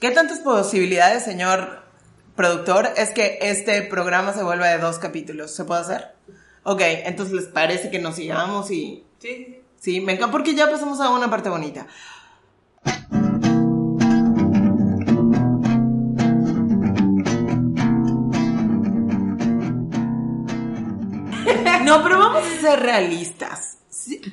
¿Qué tantas posibilidades, señor productor, es que este programa se vuelva de dos capítulos? ¿Se puede hacer? Ok, entonces les parece que nos sigamos y... Sí, sí, me encanta porque ya pasamos a una parte bonita. No, pero vamos a ser realistas.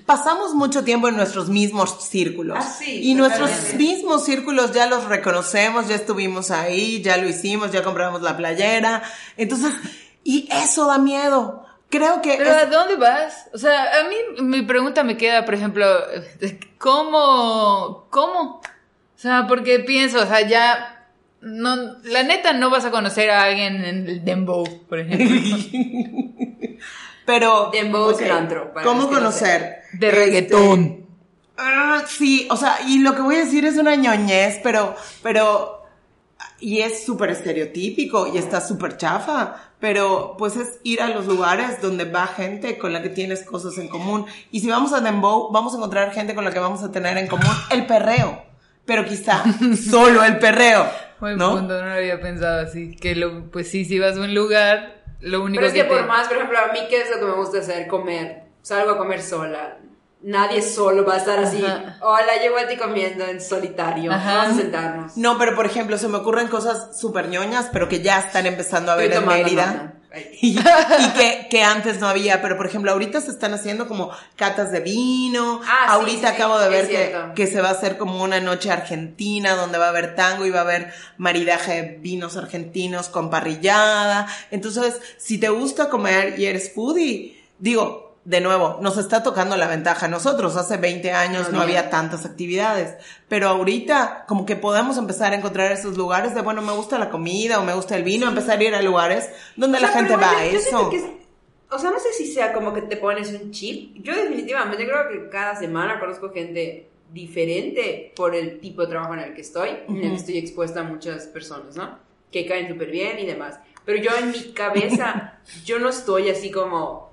Pasamos mucho tiempo en nuestros mismos círculos. Ah, sí, y nuestros mismos círculos ya los reconocemos, ya estuvimos ahí, ya lo hicimos, ya compramos la playera. Entonces, y eso da miedo. Creo que... Pero es- ¿a dónde vas? O sea, a mí mi pregunta me queda, por ejemplo, ¿cómo? ¿Cómo? O sea, porque pienso, o sea, ya, no, la neta no vas a conocer a alguien en el Dembow, por ejemplo, pero... Dembow es ok, el antro, para ¿Cómo conocer? de Este, reggaetón. Ah, sí, o sea, y lo que voy a decir es una ñoñez, pero, pero, y es súper estereotípico y está súper chafa, pero pues es ir a los lugares donde va gente con la que tienes cosas en común. Y si vamos a Dembow, vamos a encontrar gente con la que vamos a tener en común el perreo, pero quizá solo el perreo, Buen ¿no? punto, no lo había pensado así. Que lo, pues sí, si vas a un lugar, lo único Pero es que te- por más, por ejemplo, a mí, ¿qué es lo que me gusta hacer? Comer. Salgo a comer sola. Nadie solo va a estar así. Ajá. Hola, llego a ti comiendo en solitario. Ajá. Vamos a sentarnos. No, pero por ejemplo, se me ocurren cosas súper ñoñas, pero que ya están empezando a ver en Mérida. nota. Y, y que, que antes no había, pero por ejemplo, ahorita se están haciendo como catas de vino. Ah, ahorita sí, acabo de ver que, que se va a hacer como una noche argentina donde va a haber tango y va a haber maridaje de vinos argentinos con parrillada. Entonces, si te gusta comer y eres foodie, digo, de nuevo, nos está tocando la ventaja nosotros. Hace 20 años no, No había tantas actividades, pero ahorita como que podemos empezar a encontrar esos lugares de, bueno, me gusta la comida o me gusta el vino, empezar a ir a lugares donde O sea, la gente va yo- a eso. que o sea, no sé si sea como que te pones un chip. Yo definitivamente creo que cada semana conozco gente diferente por el tipo de trabajo en el que estoy, en el que estoy expuesta a muchas personas, ¿no? Que caen súper bien y demás. Pero yo en mi cabeza, yo no estoy así como,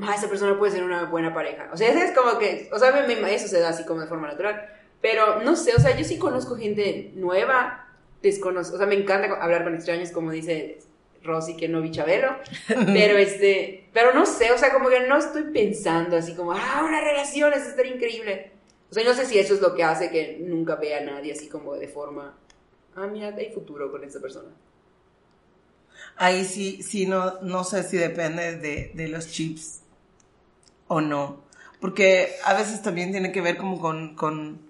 ah, esa persona puede ser una buena pareja. O sea, es como que, o sea, eso se da así como de forma natural. Pero no sé, o sea, yo sí conozco gente nueva, desconozco, o sea, me encanta hablar con extraños, como dice Rosy, que no vi Chabelo, pero este, pero no sé, o sea, como que no estoy pensando así como, ah, una relación, eso estaría increíble. O sea, no sé si eso es lo que hace que nunca vea a nadie así como de forma, ah, mira, hay futuro con esta persona. Ahí sí, sí, no, no sé si depende de, de los chips o no. Porque a veces también tiene que ver como con, con...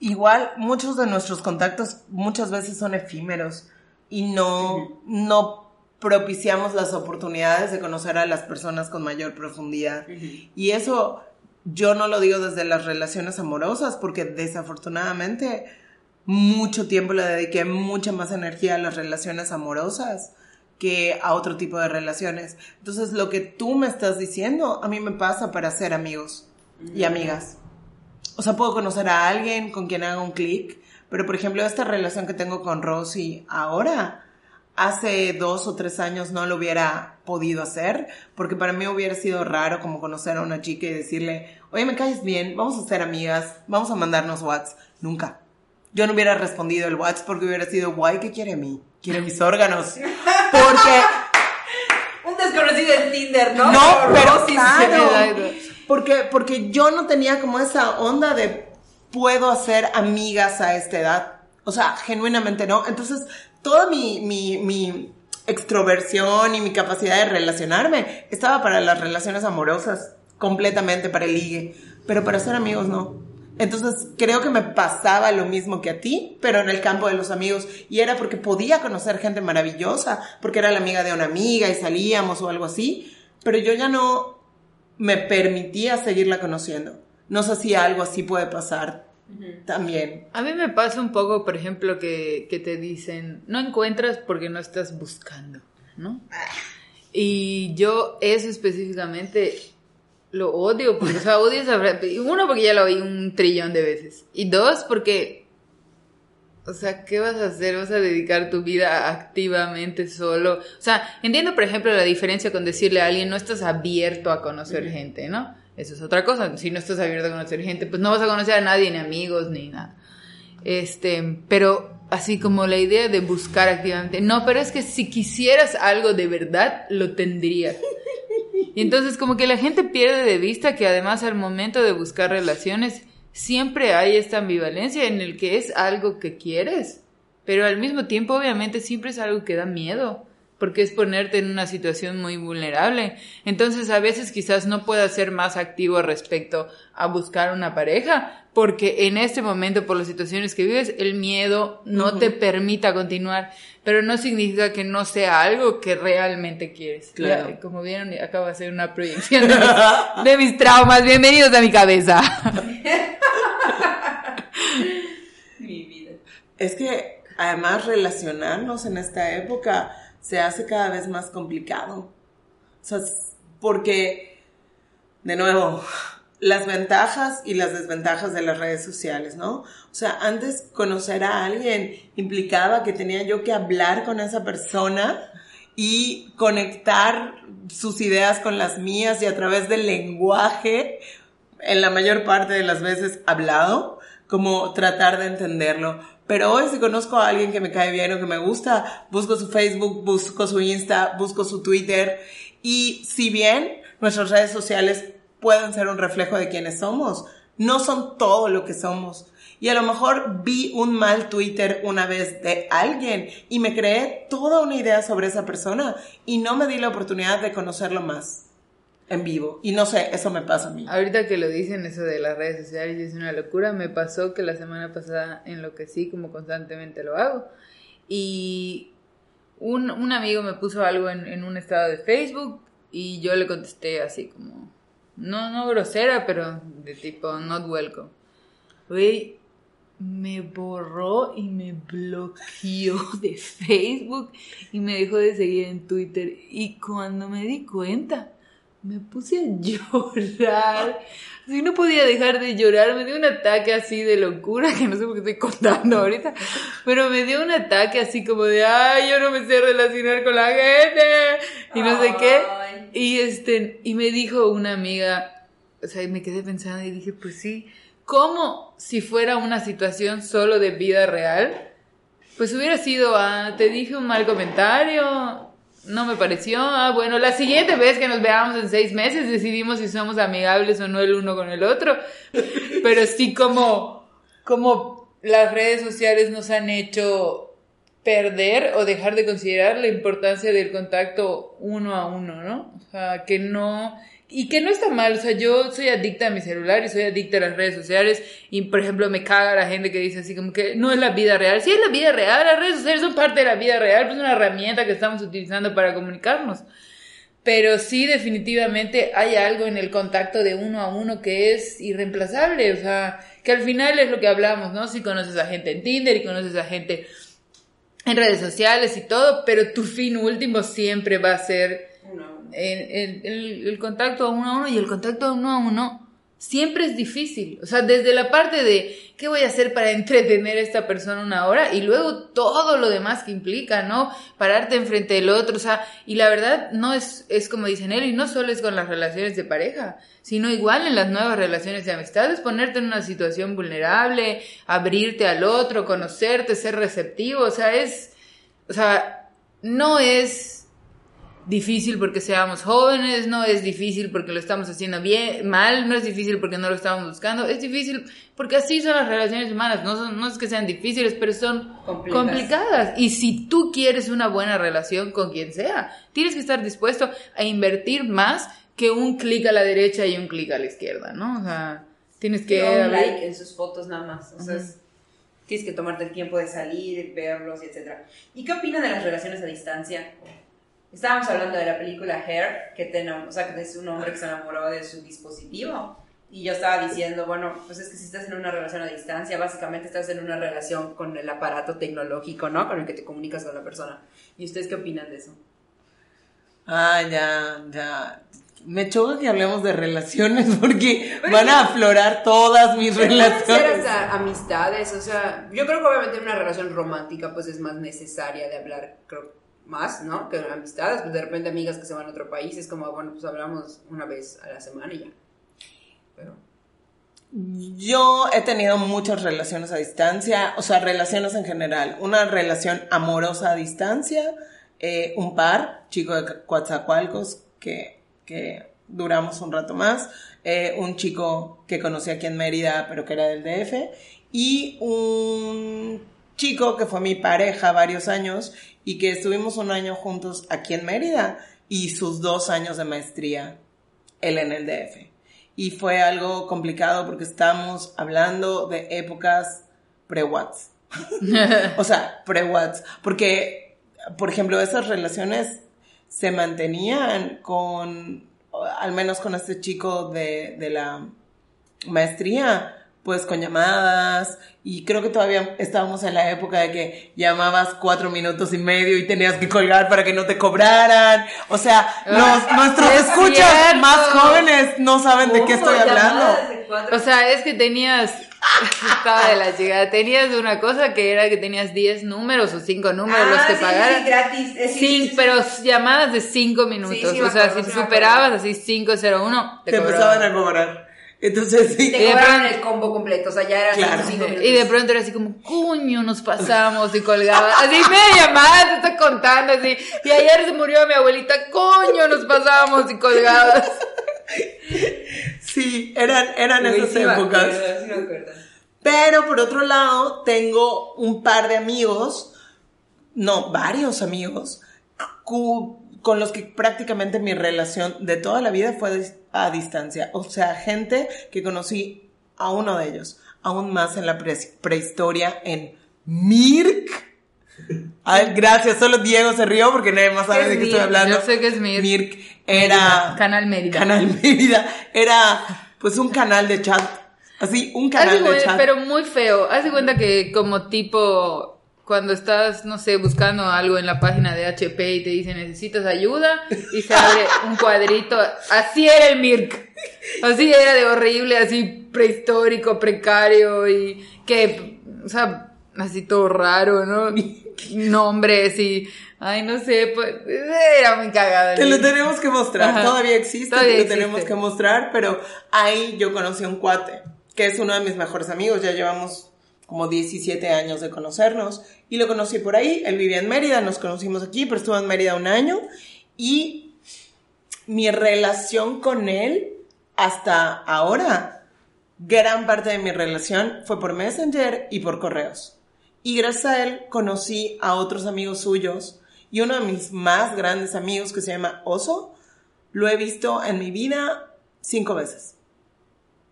Igual, muchos de nuestros contactos muchas veces son efímeros y no, no propiciamos las oportunidades de conocer a las personas con mayor profundidad. Y eso yo no lo digo desde las relaciones amorosas, porque desafortunadamente mucho tiempo le dediqué mucha más energía a las relaciones amorosas que a otro tipo de relaciones. Entonces, lo que tú me estás diciendo, a mí me pasa para ser amigos y amigas. O sea, puedo conocer a alguien con quien haga un clic, pero por ejemplo, esta relación que tengo con Rosy ahora, hace dos o tres años no lo hubiera podido hacer, porque para mí hubiera sido raro como conocer a una chica y decirle, oye, me caes bien, vamos a ser amigas, vamos a mandarnos WhatsApp. Nunca. Yo no hubiera respondido el WhatsApp porque hubiera sido, guay, ¿qué quiere a mí? Quiere mis órganos. Porque Un desconocido en Tinder, ¿no? no, pero claro. Porque, porque yo no tenía como esa onda de puedo hacer amigas a esta edad. O sea, genuinamente no. Entonces, toda mi, mi, mi extroversión y mi capacidad de relacionarme estaba para las relaciones amorosas, completamente para el ligue. Pero para ser amigos no. Entonces, creo que me pasaba lo mismo que a ti, pero en el campo de los amigos. Y era porque podía conocer gente maravillosa, porque era la amiga de una amiga y salíamos o algo así. Pero yo ya no me permitía seguirla conociendo. No sé si algo así puede pasar también. A mí me pasa un poco, por ejemplo, que, que te dicen, no encuentras porque no estás buscando, ¿no? Y yo eso específicamente lo odio, porque, o sea, odio esa frase. Uno, porque ya lo oí un trillón de veces. Y dos, porque, o sea, ¿qué vas a hacer? ¿Vas a dedicar tu vida activamente solo? O sea, entiendo, por ejemplo, la diferencia con decirle a alguien, no estás abierto a conocer gente, ¿no? Eso es otra cosa. Si no estás abierto a conocer gente, pues no vas a conocer a nadie, ni amigos, ni nada. Este, pero así como la idea de buscar activamente. No, pero es que si quisieras algo de verdad, lo tendrías. Y entonces como que la gente pierde de vista que además al momento de buscar relaciones siempre hay esta ambivalencia en el que es algo que quieres, pero al mismo tiempo obviamente siempre es algo que da miedo porque es ponerte en una situación muy vulnerable. Entonces a veces quizás no puedas ser más activo respecto a buscar una pareja, porque en este momento, por las situaciones que vives, el miedo no te permita continuar, pero no significa que no sea algo que realmente quieres. Claro. como vieron, acabo de hacer una proyección de mis, de mis traumas. Bienvenidos a mi cabeza. Mi vida. Es que además relacionarnos en esta época se hace cada vez más complicado. O sea, porque, de nuevo, las ventajas y las desventajas de las redes sociales, ¿no? O sea, antes conocer a alguien implicaba que tenía yo que hablar con esa persona y conectar sus ideas con las mías y a través del lenguaje, en la mayor parte de las veces hablado, como tratar de entenderlo. Pero hoy si conozco a alguien que me cae bien o que me gusta, busco su Facebook, busco su Insta, busco su Twitter. Y si bien nuestras redes sociales pueden ser un reflejo de quienes somos, no son todo lo que somos. Y a lo mejor vi un mal Twitter una vez de alguien y me creé toda una idea sobre esa persona y no me di la oportunidad de conocerlo más en vivo. Y no sé, eso me pasa a mí. Ahorita que lo dicen eso de las redes sociales es una locura. Me pasó que la semana pasada enloquecí como constantemente lo hago. Y un, un amigo me puso algo en, en, un estado de Facebook y yo le contesté así como, no, no grosera, pero de tipo not welcome. Güey, me borró y me bloqueó de Facebook y me dejó de seguir en Twitter. Y cuando me di cuenta, me puse a llorar. Así no podía dejar de llorar. Me dio un ataque así de locura, que no sé por qué estoy contando ahorita. Pero me dio un ataque así como de, ay, yo no me sé relacionar con la gente. Y no sé qué. Y este, y me dijo una amiga, o sea, y me quedé pensando y dije, pues sí, ¿cómo si fuera una situación solo de vida real? Pues hubiera sido, ah, te dije un mal comentario, no me pareció. Ah, bueno, la siguiente vez que nos veamos en seis meses decidimos si somos amigables o no el uno con el otro. Pero sí como, como las redes sociales nos han hecho perder o dejar de considerar la importancia del contacto uno a uno, ¿no? O sea, que no, y que no está mal, o sea, yo soy adicta a mi celular y soy adicta a las redes sociales y, por ejemplo, me caga la gente que dice así como que no es la vida real. Sí es la vida real, las redes sociales son parte de la vida real, pues es una herramienta que estamos utilizando para comunicarnos. Pero sí, definitivamente hay algo en el contacto de uno a uno que es irreemplazable, o sea, que al final es lo que hablamos, ¿no? Si conoces a gente en Tinder y conoces a gente en redes sociales y todo, pero tu fin último siempre va a ser el, el, el, contacto uno a uno y el contacto uno a uno siempre es difícil. O sea, desde la parte de qué voy a hacer para entretener a esta persona una hora y luego todo lo demás que implica, ¿no? Pararte enfrente del otro, o sea, y la verdad no es, es como dicen él, y no solo es con las relaciones de pareja, sino igual en las nuevas relaciones de amistad, es ponerte en una situación vulnerable, abrirte al otro, conocerte, ser receptivo, o sea, es, o sea, no es difícil porque seamos jóvenes, no es difícil porque lo estamos haciendo bien, mal, no es difícil porque no lo estamos buscando, es difícil porque así son las relaciones humanas, no, son, no es que sean difíciles, pero son complicadas. complicadas. Y si tú quieres una buena relación con quien sea, tienes que estar dispuesto a invertir más que un clic a la derecha y un clic a la izquierda, ¿no? O sea, tienes que... No un like en sus fotos nada más, o sea, uh -huh. tienes que tomarte el tiempo de salir, verlos, etc. ¿Y qué opinan de las relaciones a distancia? Estábamos hablando de la película Hair, que, te, o sea, que es un hombre que se enamoró de su dispositivo. Y yo estaba diciendo, bueno, pues es que si estás en una relación a distancia, básicamente estás en una relación con el aparato tecnológico, ¿no? Con el que te comunicas con la persona. ¿Y ustedes qué opinan de eso? Ah, ya, ya. Me choca que hablemos de relaciones porque Pero van a aflorar todas mis relaciones. Ser hasta amistades, o sea, yo creo que obviamente una relación romántica pues es más necesaria de hablar, creo más, ¿no? Que amistades, pues de repente amigas que se van a otro país, es como, bueno, pues hablamos una vez a la semana y ya. Pero... Yo he tenido muchas relaciones a distancia, o sea, relaciones en general. Una relación amorosa a distancia, eh, un par, chico de Coatzacoalcos, que, que duramos un rato más, eh, un chico que conocí aquí en Mérida, pero que era del DF, y un chico que fue mi pareja varios años y que estuvimos un año juntos aquí en Mérida y sus dos años de maestría, él en el DF. Y fue algo complicado porque estábamos hablando de épocas pre-Watts. o sea, pre-Watts. Porque, por ejemplo, esas relaciones se mantenían con, al menos con este chico de, de la maestría, pues con llamadas y creo que todavía estábamos en la época de que llamabas cuatro minutos y medio y tenías que colgar para que no te cobraran. O sea, los, nuestros escuchas más jóvenes no saben de qué estoy hablando. O sea, es que tenías, estaba de la chica, tenías una cosa que era que tenías 10 números o 5 números los Ah, que sí, pagaran. sí, gratis. Eh, sí, Sí, sí, sí. pero llamadas de 5 minutos. Sí, sí, me o sea, acuerdo, si superabas así 501, te, Te empezaban a cobrar. Entonces, sí. Te pronto- el combo completo, o sea, ya era Claro. cinco minutos. Y de pronto era así como, coño, nos pasamos y colgaba. Así media llamada te está contando así. Y ayer se murió mi abuelita, coño, nos pasamos y colgabas. Sí, eran, eran esas sí me épocas. acuerdo, sí me acuerdo. Pero por otro lado, tengo un par de amigos, no, varios amigos, con los que prácticamente mi relación de toda la vida fue a distancia. O sea, gente que conocí a uno de ellos, aún más en la pre- prehistoria, en Mirk. Ay, gracias, solo Diego se rió porque nadie más sabe ¿Qué de qué estoy hablando. Yo sé que es Mirk. Mirk era... Canal Mérida. Canal Mérida. Era pues un canal de chat. Así, un canal de cuenta- chat. pero muy feo. Haz de cuenta que como tipo cuando estás, no sé, buscando algo en la página de HP y te dice necesitas ayuda y se abre un cuadrito. Así era el Mirk. Así era de horrible, así prehistórico, precario y que, o sea, así todo raro, ¿no? Nombres y, ay, no sé, pues era muy cagada. Te lo tenemos que mostrar. Ajá. Todavía existe, Todavía te lo existe. tenemos que mostrar, pero ahí yo conocí a un cuate, que es uno de mis mejores amigos. Ya llevamos como 17 años de conocernos y lo conocí por ahí. Él vivía en Mérida, nos conocimos aquí, pero estuvo en Mérida un año y mi relación con él hasta ahora, gran parte de mi relación fue por Messenger y por correos. Y gracias a él conocí a otros amigos suyos y uno de mis más grandes amigos que se llama Oso, lo he visto en mi vida cinco veces.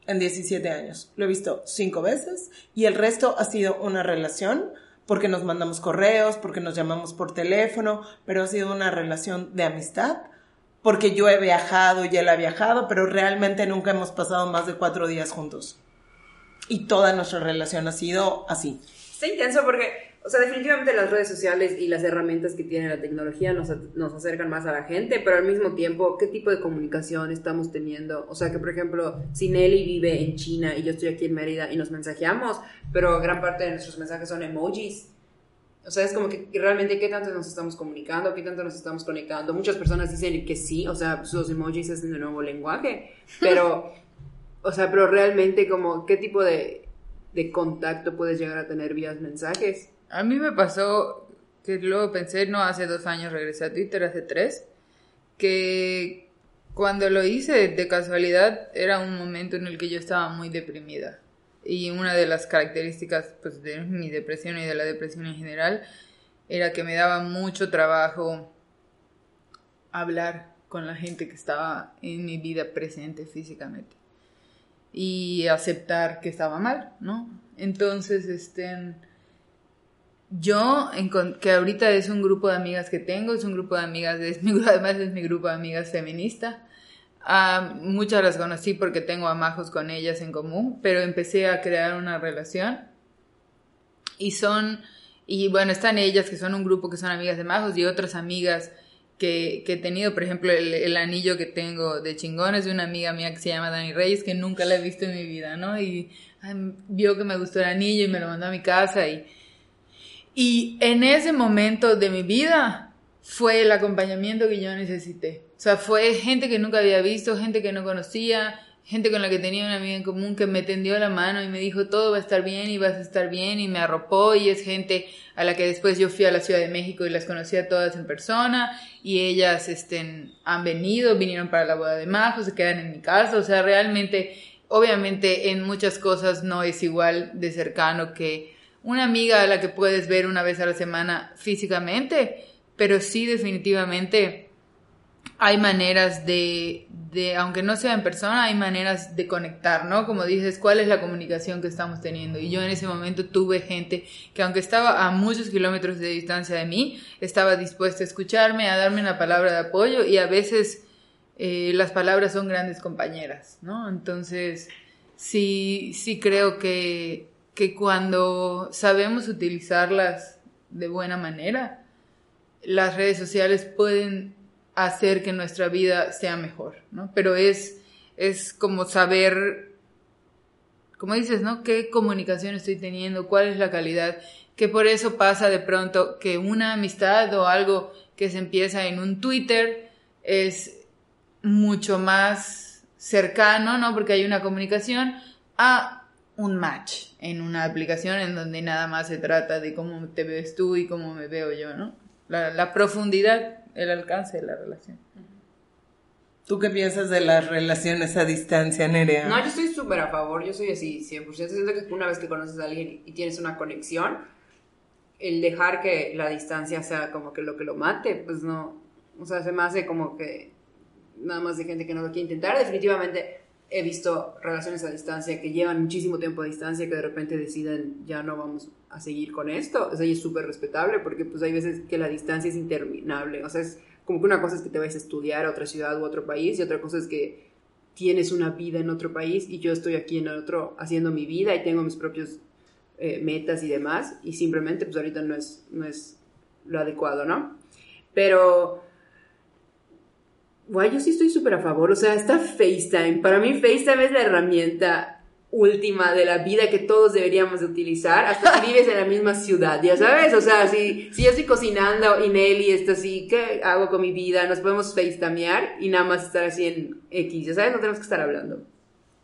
En 17 años. Lo he visto cinco veces y el resto ha sido una relación porque nos mandamos correos, porque nos llamamos por teléfono, pero ha sido una relación de amistad porque yo he viajado y él ha viajado, pero realmente nunca hemos pasado más de cuatro días juntos. Y toda nuestra relación ha sido así. Está intenso porque, o sea, definitivamente las redes sociales y las herramientas que tiene la tecnología nos, nos acercan más a la gente, pero al mismo tiempo, ¿qué tipo de comunicación estamos teniendo? O sea, que por ejemplo, si Nelly vive en China y yo estoy aquí en Mérida y nos mensajeamos, pero gran parte de nuestros mensajes son emojis. O sea, es como que realmente qué tanto nos estamos comunicando, qué tanto nos estamos conectando. Muchas personas dicen que sí, o sea, los emojis es el nuevo lenguaje, pero, o sea, pero realmente como qué tipo de, de contacto puedes llegar a tener vía mensajes. A mí me pasó que luego pensé, no, hace dos años regresé a Twitter, hace tres, que cuando lo hice de casualidad era un momento en el que yo estaba muy deprimida. Y una de las características pues, de mi depresión y de la depresión en general era que me daba mucho trabajo hablar con la gente que estaba en mi vida presente físicamente y aceptar que estaba mal, ¿no? Entonces, este, yo, que ahorita es un grupo de amigas que tengo, es un grupo de amigas, es mi, además es mi grupo de amigas feminista. Ah, muchas las conocí porque tengo amajos con ellas en común, pero empecé a crear una relación y son, y bueno, están ellas que son un grupo que son amigas de majos y otras amigas que, he tenido, por ejemplo, el, anillo que tengo de chingones de una amiga mía que se llama Dani Reyes, que nunca la he visto en mi vida, ¿no? Y vio que me gustó el anillo y me lo mandó a mi casa y, y en ese momento de mi vida fue el acompañamiento que yo necesité. O sea, fue gente que nunca había visto, gente que no conocía gente con la que tenía una amiga en común que me tendió la mano y me dijo todo va a estar bien y vas a estar bien y me arropó y es gente a la que después yo fui a la Ciudad de México y las conocí a todas en persona y ellas estén, han venido, vinieron para la boda de Majo, se quedan en mi casa, o sea, realmente, obviamente en muchas cosas no es igual de cercano que una amiga a la que puedes ver una vez a la semana físicamente, pero sí definitivamente hay maneras de, de, aunque no sea en persona, hay maneras de conectar, ¿no? Como dices, ¿cuál es la comunicación que estamos teniendo? Y yo en ese momento tuve gente que aunque estaba a muchos kilómetros de distancia de mí, estaba dispuesta a escucharme, a darme una palabra de apoyo y a veces eh, las palabras son grandes compañeras, ¿no? Entonces, sí, sí creo que, que cuando sabemos utilizarlas de buena manera, las redes sociales pueden hacer que nuestra vida sea mejor, ¿no? Pero es, es como saber, como dices, ¿no? ¿Qué comunicación estoy teniendo? ¿Cuál es la calidad? Que por eso pasa de pronto que una amistad o algo que se empieza en un Twitter es mucho más cercano, ¿no? Porque hay una comunicación a un match en una aplicación en donde nada más se trata de cómo te ves tú y cómo me veo yo, ¿no? La, la profundidad el alcance de la relación. ¿Tú qué piensas de las relaciones a distancia, Nerea? No, yo estoy súper a favor, yo soy así 100%. Siento que una vez que conoces a alguien y tienes una conexión, el dejar que la distancia sea como que lo que lo mate, pues no, o sea, se me hace como que nada más de gente que no lo quiere intentar. Definitivamente he visto relaciones a distancia que llevan muchísimo tiempo a distancia que de repente deciden ya no vamos a seguir con esto. O sea, es súper respetable porque pues hay veces que la distancia es interminable. O sea, es como que una cosa es que te vayas a estudiar a otra ciudad u otro país y otra cosa es que tienes una vida en otro país y yo estoy aquí en el otro haciendo mi vida y tengo mis propios eh, metas y demás y simplemente pues ahorita no es, no es lo adecuado, ¿no? Pero Guay, yo sí estoy súper a favor. O sea, está FaceTime. Para mí FaceTime es la herramienta última de la vida que todos deberíamos de utilizar, hasta si vives en la misma ciudad, ya sabes, o sea, si, si yo estoy cocinando y Nelly está así, ¿qué hago con mi vida? Nos podemos FaceTimear y nada más estar así en X, ya sabes, no tenemos que estar hablando.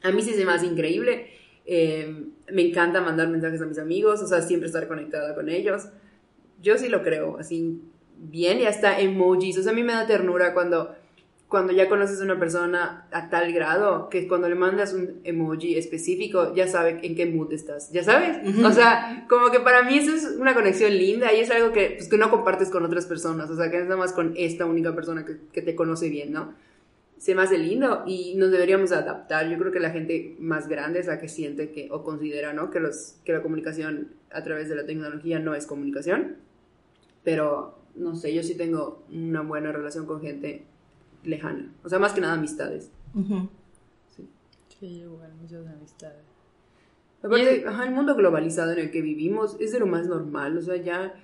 A mí sí se me hace increíble, eh, me encanta mandar mensajes a mis amigos, o sea, siempre estar conectada con ellos. Yo sí lo creo, así bien, y hasta emojis, o sea, a mí me da ternura cuando cuando ya conoces a una persona a tal grado que cuando le mandas un emoji específico ya sabe en qué mood estás, ya sabes. O sea, como que para mí eso es una conexión linda y es algo que, pues, que no compartes con otras personas, o sea, que es nada más con esta única persona que, que te conoce bien, ¿no? Se me hace lindo y nos deberíamos adaptar. Yo creo que la gente más grande es la que siente que o considera, ¿no? Que, los, que la comunicación a través de la tecnología no es comunicación. Pero, no sé, yo sí tengo una buena relación con gente lejana. O sea, más que nada amistades. Sí. Sí, igual, muchas amistades. Aparte, ajá, el mundo globalizado en el que vivimos es de lo más normal. O sea, ya.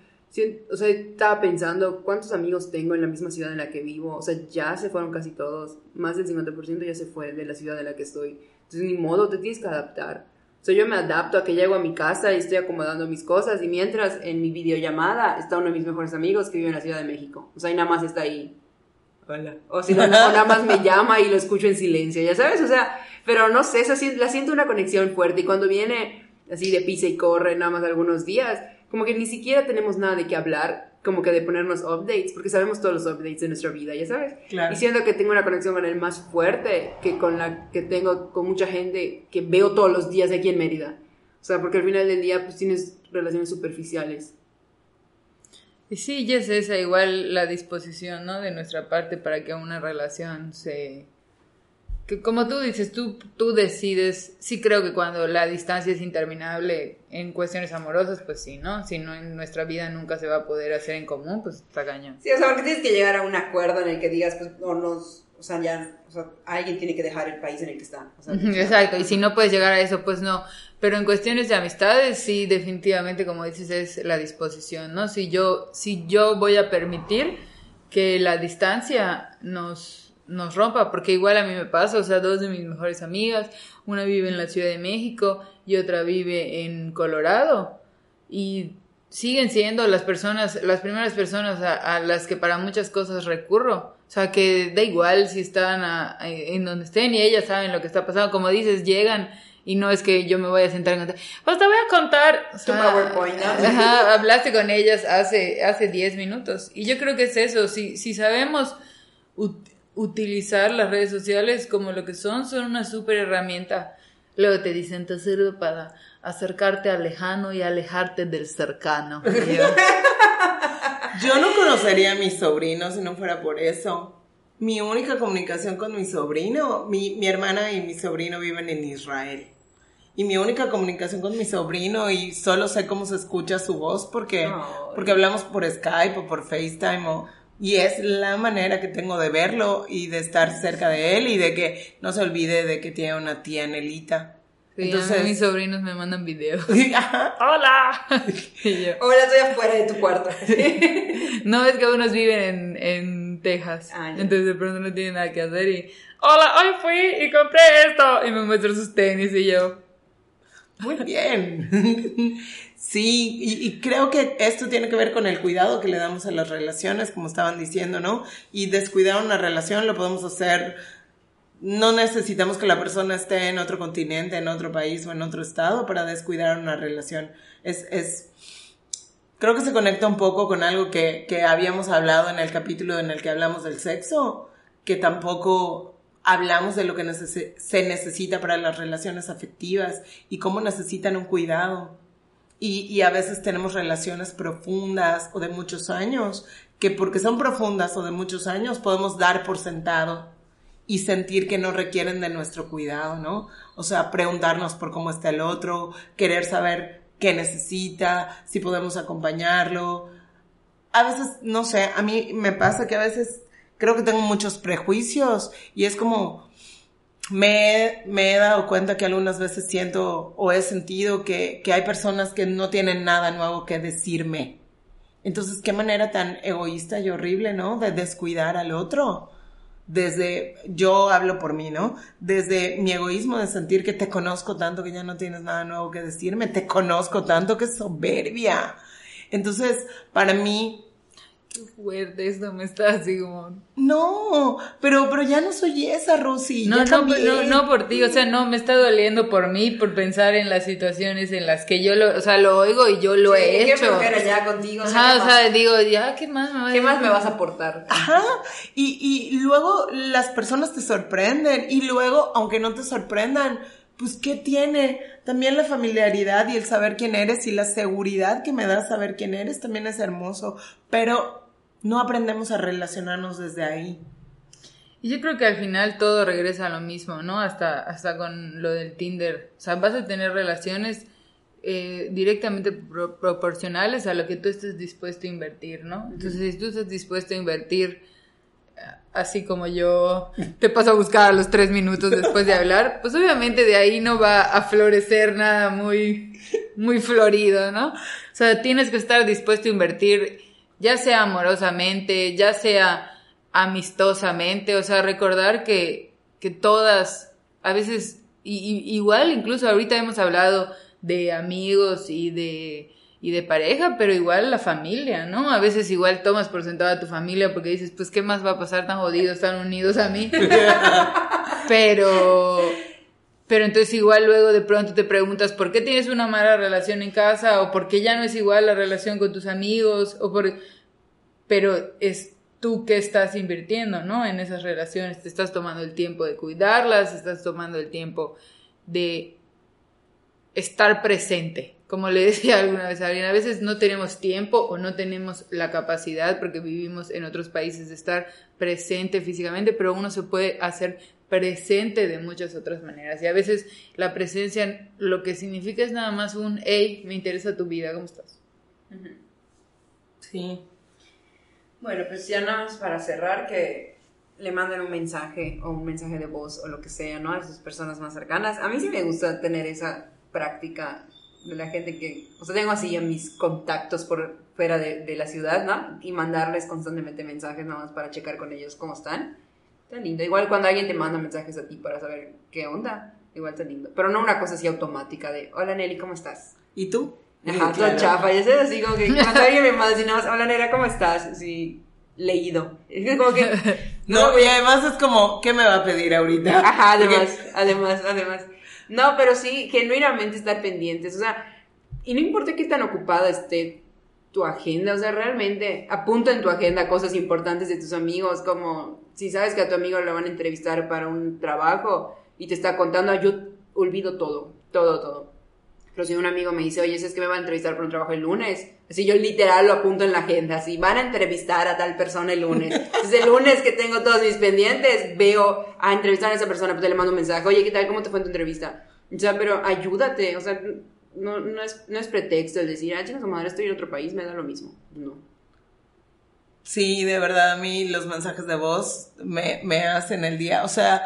o sea, estaba pensando cuántos amigos tengo en la misma ciudad en la que vivo. O sea, ya se fueron casi todos. Más del 50% ya se fue de la ciudad en la que estoy. Entonces, ni modo, te tienes que adaptar. O sea, yo me adapto a que llego a mi casa y estoy acomodando mis cosas. Y mientras en mi videollamada está uno de mis mejores amigos que vive en la Ciudad de México. O sea, y nada más está ahí hola. O si no, nada más me llama y lo escucho en silencio, ya sabes, o sea, pero no sé, esa, la siento una conexión fuerte y cuando viene así de pisa y corre nada más algunos días, como que ni siquiera tenemos nada de qué hablar, como que de ponernos updates, porque sabemos todos los updates de nuestra vida, ya sabes. Y siento que tengo una conexión con él más fuerte que con la que tengo con mucha gente que veo todos los días aquí en Mérida. O sea, porque al final del día pues tienes relaciones superficiales. Y sí, ya es esa igual la disposición, ¿no? De nuestra parte para que una relación se... Que como tú dices, tú, tú decides, sí creo que cuando la distancia es interminable en cuestiones amorosas, pues sí, ¿no? Si no en nuestra vida nunca se va a poder hacer en común, pues está cañón. Sí, o sea, porque tienes que llegar a un acuerdo en el que digas, pues no nos, o sea, ya, o sea, alguien tiene que dejar el país en el que está. Exacto, y si no puedes llegar a eso, pues no. Pero en cuestiones de amistades, sí, definitivamente, como dices, es la disposición, ¿no? Si yo, si yo voy a permitir que la distancia nos, nos rompa, porque igual a mí me pasa, o sea, dos de mis mejores amigas, una vive en la Ciudad de México y otra vive en Colorado, y siguen siendo las personas, las primeras personas a, las que para muchas cosas recurro. O sea, que da igual si están en donde estén y ellas saben lo que está pasando. Como dices, llegan y no es que yo me voy a sentar y contar. Pues te voy a contar. tu PowerPoint, Ajá, hablaste con ellas hace, hace 10 minutos. Y yo creo que es eso. Si, si sabemos utilizar las redes sociales como lo que son, son una súper herramienta. Luego te dicen, te sirve para acercarte al lejano y alejarte del cercano. Yo no conocería a mi sobrino si no fuera por eso. Mi única comunicación con mi sobrino, mi, mi hermana y mi sobrino viven en Israel. Y mi única comunicación con mi sobrino y solo sé cómo se escucha su voz porque, porque hablamos por Skype o por FaceTime o, y es la manera que tengo de verlo y de estar cerca de él y de que no se olvide de que tiene una tía Nelita. Entonces, mis sobrinos me mandan videos. ¡Hola! Hola, estoy afuera de tu cuarto. no, es que unos viven en, en Texas. Ah, entonces de pronto no tienen nada que hacer y... Hola, hoy fui y compré esto. Y me muestran sus tenis y yo... Muy bien. Sí, y, creo que esto tiene que ver con el cuidado que le damos a las relaciones, como estaban diciendo, ¿no? Y descuidar una relación lo podemos hacer no necesitamos que la persona esté en otro continente, en otro país o en otro estado para descuidar una relación. Es, es, creo que se conecta un poco con algo que, que habíamos hablado en el capítulo en el que hablamos del sexo, que tampoco hablamos de lo que se necesita para las relaciones afectivas y cómo necesitan un cuidado. Y, a veces tenemos relaciones profundas o de muchos años, que porque son profundas o de muchos años podemos dar por sentado y sentir que no requieren de nuestro cuidado, ¿no? O sea, preguntarnos por cómo está el otro, querer saber qué necesita, si podemos acompañarlo. A veces, no sé, a mí me pasa que a veces creo que tengo muchos prejuicios y es como me, me he dado cuenta que algunas veces siento o he sentido que, que hay personas que no tienen nada nuevo que decirme. Entonces, qué manera tan egoísta y horrible, ¿no? De descuidar al otro desde, yo hablo por mí, ¿no? Desde mi egoísmo de sentir que te conozco tanto que ya no tienes nada nuevo que decirme, te conozco tanto que soberbia. Entonces, para mí, Qué fuerte esto me está así como. No, pero, pero ya no soy esa, Rosy. No, no, no, no por ti, o sea, no, me está doliendo por mí, por pensar en las situaciones en las que yo lo, o sea, lo oigo y yo lo he hecho. Qué ya contigo. Ajá, o sea, digo, ya, ¿qué más me ¿Qué más me vas a aportar? Ajá, y, y luego las personas te sorprenden, y luego, aunque no te sorprendan, pues, ¿qué tiene? También la familiaridad y el saber quién eres y la seguridad que me da saber quién eres también es hermoso, pero no aprendemos a relacionarnos desde ahí. Y yo creo que al final todo regresa a lo mismo, ¿no? Hasta, hasta con lo del Tinder. O sea, vas a tener relaciones eh, directamente proporcionales a lo que tú estés dispuesto a invertir, ¿no? Entonces, si tú estás dispuesto a invertir, eh, así como yo te paso a buscar a los tres minutos después de hablar, pues obviamente de ahí no va a florecer nada muy, muy florido, ¿no? O sea, tienes que estar dispuesto a invertir ya sea amorosamente, ya sea amistosamente, o sea, recordar que, que todas, a veces, igual incluso ahorita hemos hablado de amigos y de, y de pareja, pero igual la familia, ¿no? A veces igual tomas por sentado a tu familia porque dices, pues, ¿qué más va a pasar tan jodidos, tan unidos a mí? pero pero entonces igual luego de pronto te preguntas por qué tienes una mala relación en casa o por qué ya no es igual la relación con tus amigos o por pero es tú que estás invirtiendo, ¿no? En esas relaciones, te estás tomando el tiempo de cuidarlas, estás tomando el tiempo de estar presente. Como le decía alguna vez a alguien, a veces no tenemos tiempo o no tenemos la capacidad porque vivimos en otros países de estar presente físicamente, pero uno se puede hacer presente de muchas otras maneras. Y a veces la presencia lo que significa es nada más un, hey, me interesa tu vida, ¿cómo estás? Sí. Bueno, pues ya nada más para cerrar, que le manden un mensaje o un mensaje de voz o lo que sea, ¿no? A sus personas más cercanas. A mí sí me gusta tener esa práctica de la gente que, o sea, tengo así a mis contactos por fuera de, de la ciudad, ¿no? Y mandarles constantemente mensajes nada más para checar con ellos cómo están Está lindo. Igual cuando alguien te manda mensajes a ti para saber qué onda, igual está lindo. Pero no una cosa así automática de, hola Nelly, ¿cómo estás? ¿Y tú? Ajá, Sí, claro. chafa, y eso es así como que cuando alguien me manda nada más, hola negra, ¿cómo estás? Así, leído. Es que como que... No, y además es como, ¿qué me va a pedir ahorita? Ajá, Porque- además, además, además. No, pero sí, genuinamente estar pendientes, o sea, y no importa qué tan ocupada esté tu agenda, o sea, realmente apunta en tu agenda cosas importantes de tus amigos, como si sabes que a tu amigo le van a entrevistar para un trabajo y te está contando, yo olvido todo, todo, todo. Pero si un amigo me dice, oye, es que me van a entrevistar por un trabajo el lunes, así yo literal lo apunto en la agenda, así van a entrevistar a tal persona el lunes. Entonces el lunes que tengo todos mis pendientes, veo a entrevistar a esa persona, pues le mando un mensaje, oye, ¿qué tal? ¿Cómo te fue en tu entrevista? O sea, pero ayúdate, o sea, no, no, es, no es pretexto el decir, ah, chinga su madre, estoy en otro país, me da lo mismo. No. Sí, de verdad, a mí los mensajes de voz me, me hacen el día. O sea,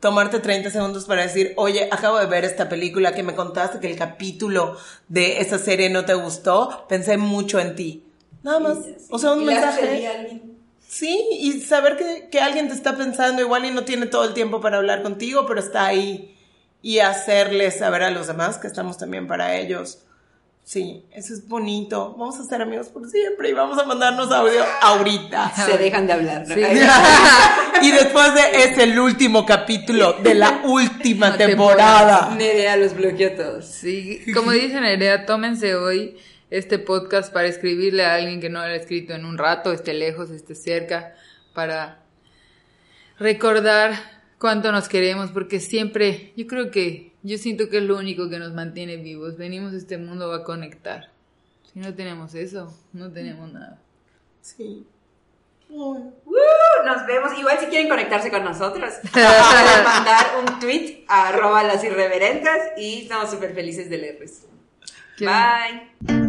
tomarte 30 segundos para decir, oye, acabo de ver esta película que me contaste que el capítulo de esa serie no te gustó, pensé mucho en ti. Nada más. O sea, un Y mensaje. Sí, y saber que, que alguien te está pensando igual y no tiene todo el tiempo para hablar contigo, pero está ahí. Y hacerles saber a los demás que estamos también para ellos. Sí, eso es bonito. Vamos a ser amigos por siempre y vamos a mandarnos audio ahorita. Se dejan de hablar. ¿no? Sí. Y después de es el último capítulo de la última La temporada. Nerea los bloqueó a todos. Sí, como dice Nerea, tómense hoy este podcast para escribirle a alguien que no lo ha escrito en un rato, esté lejos, esté cerca, para recordar cuánto nos queremos, porque siempre, yo creo que, yo siento que es lo único que nos mantiene vivos. Venimos a este mundo a conectar. Si no tenemos eso, no tenemos nada. Sí. Ay. Uh, nos vemos. Igual si quieren conectarse con nosotros, pueden mandar un tweet a arroba las irreverentes y estamos súper felices de leerles. Bye.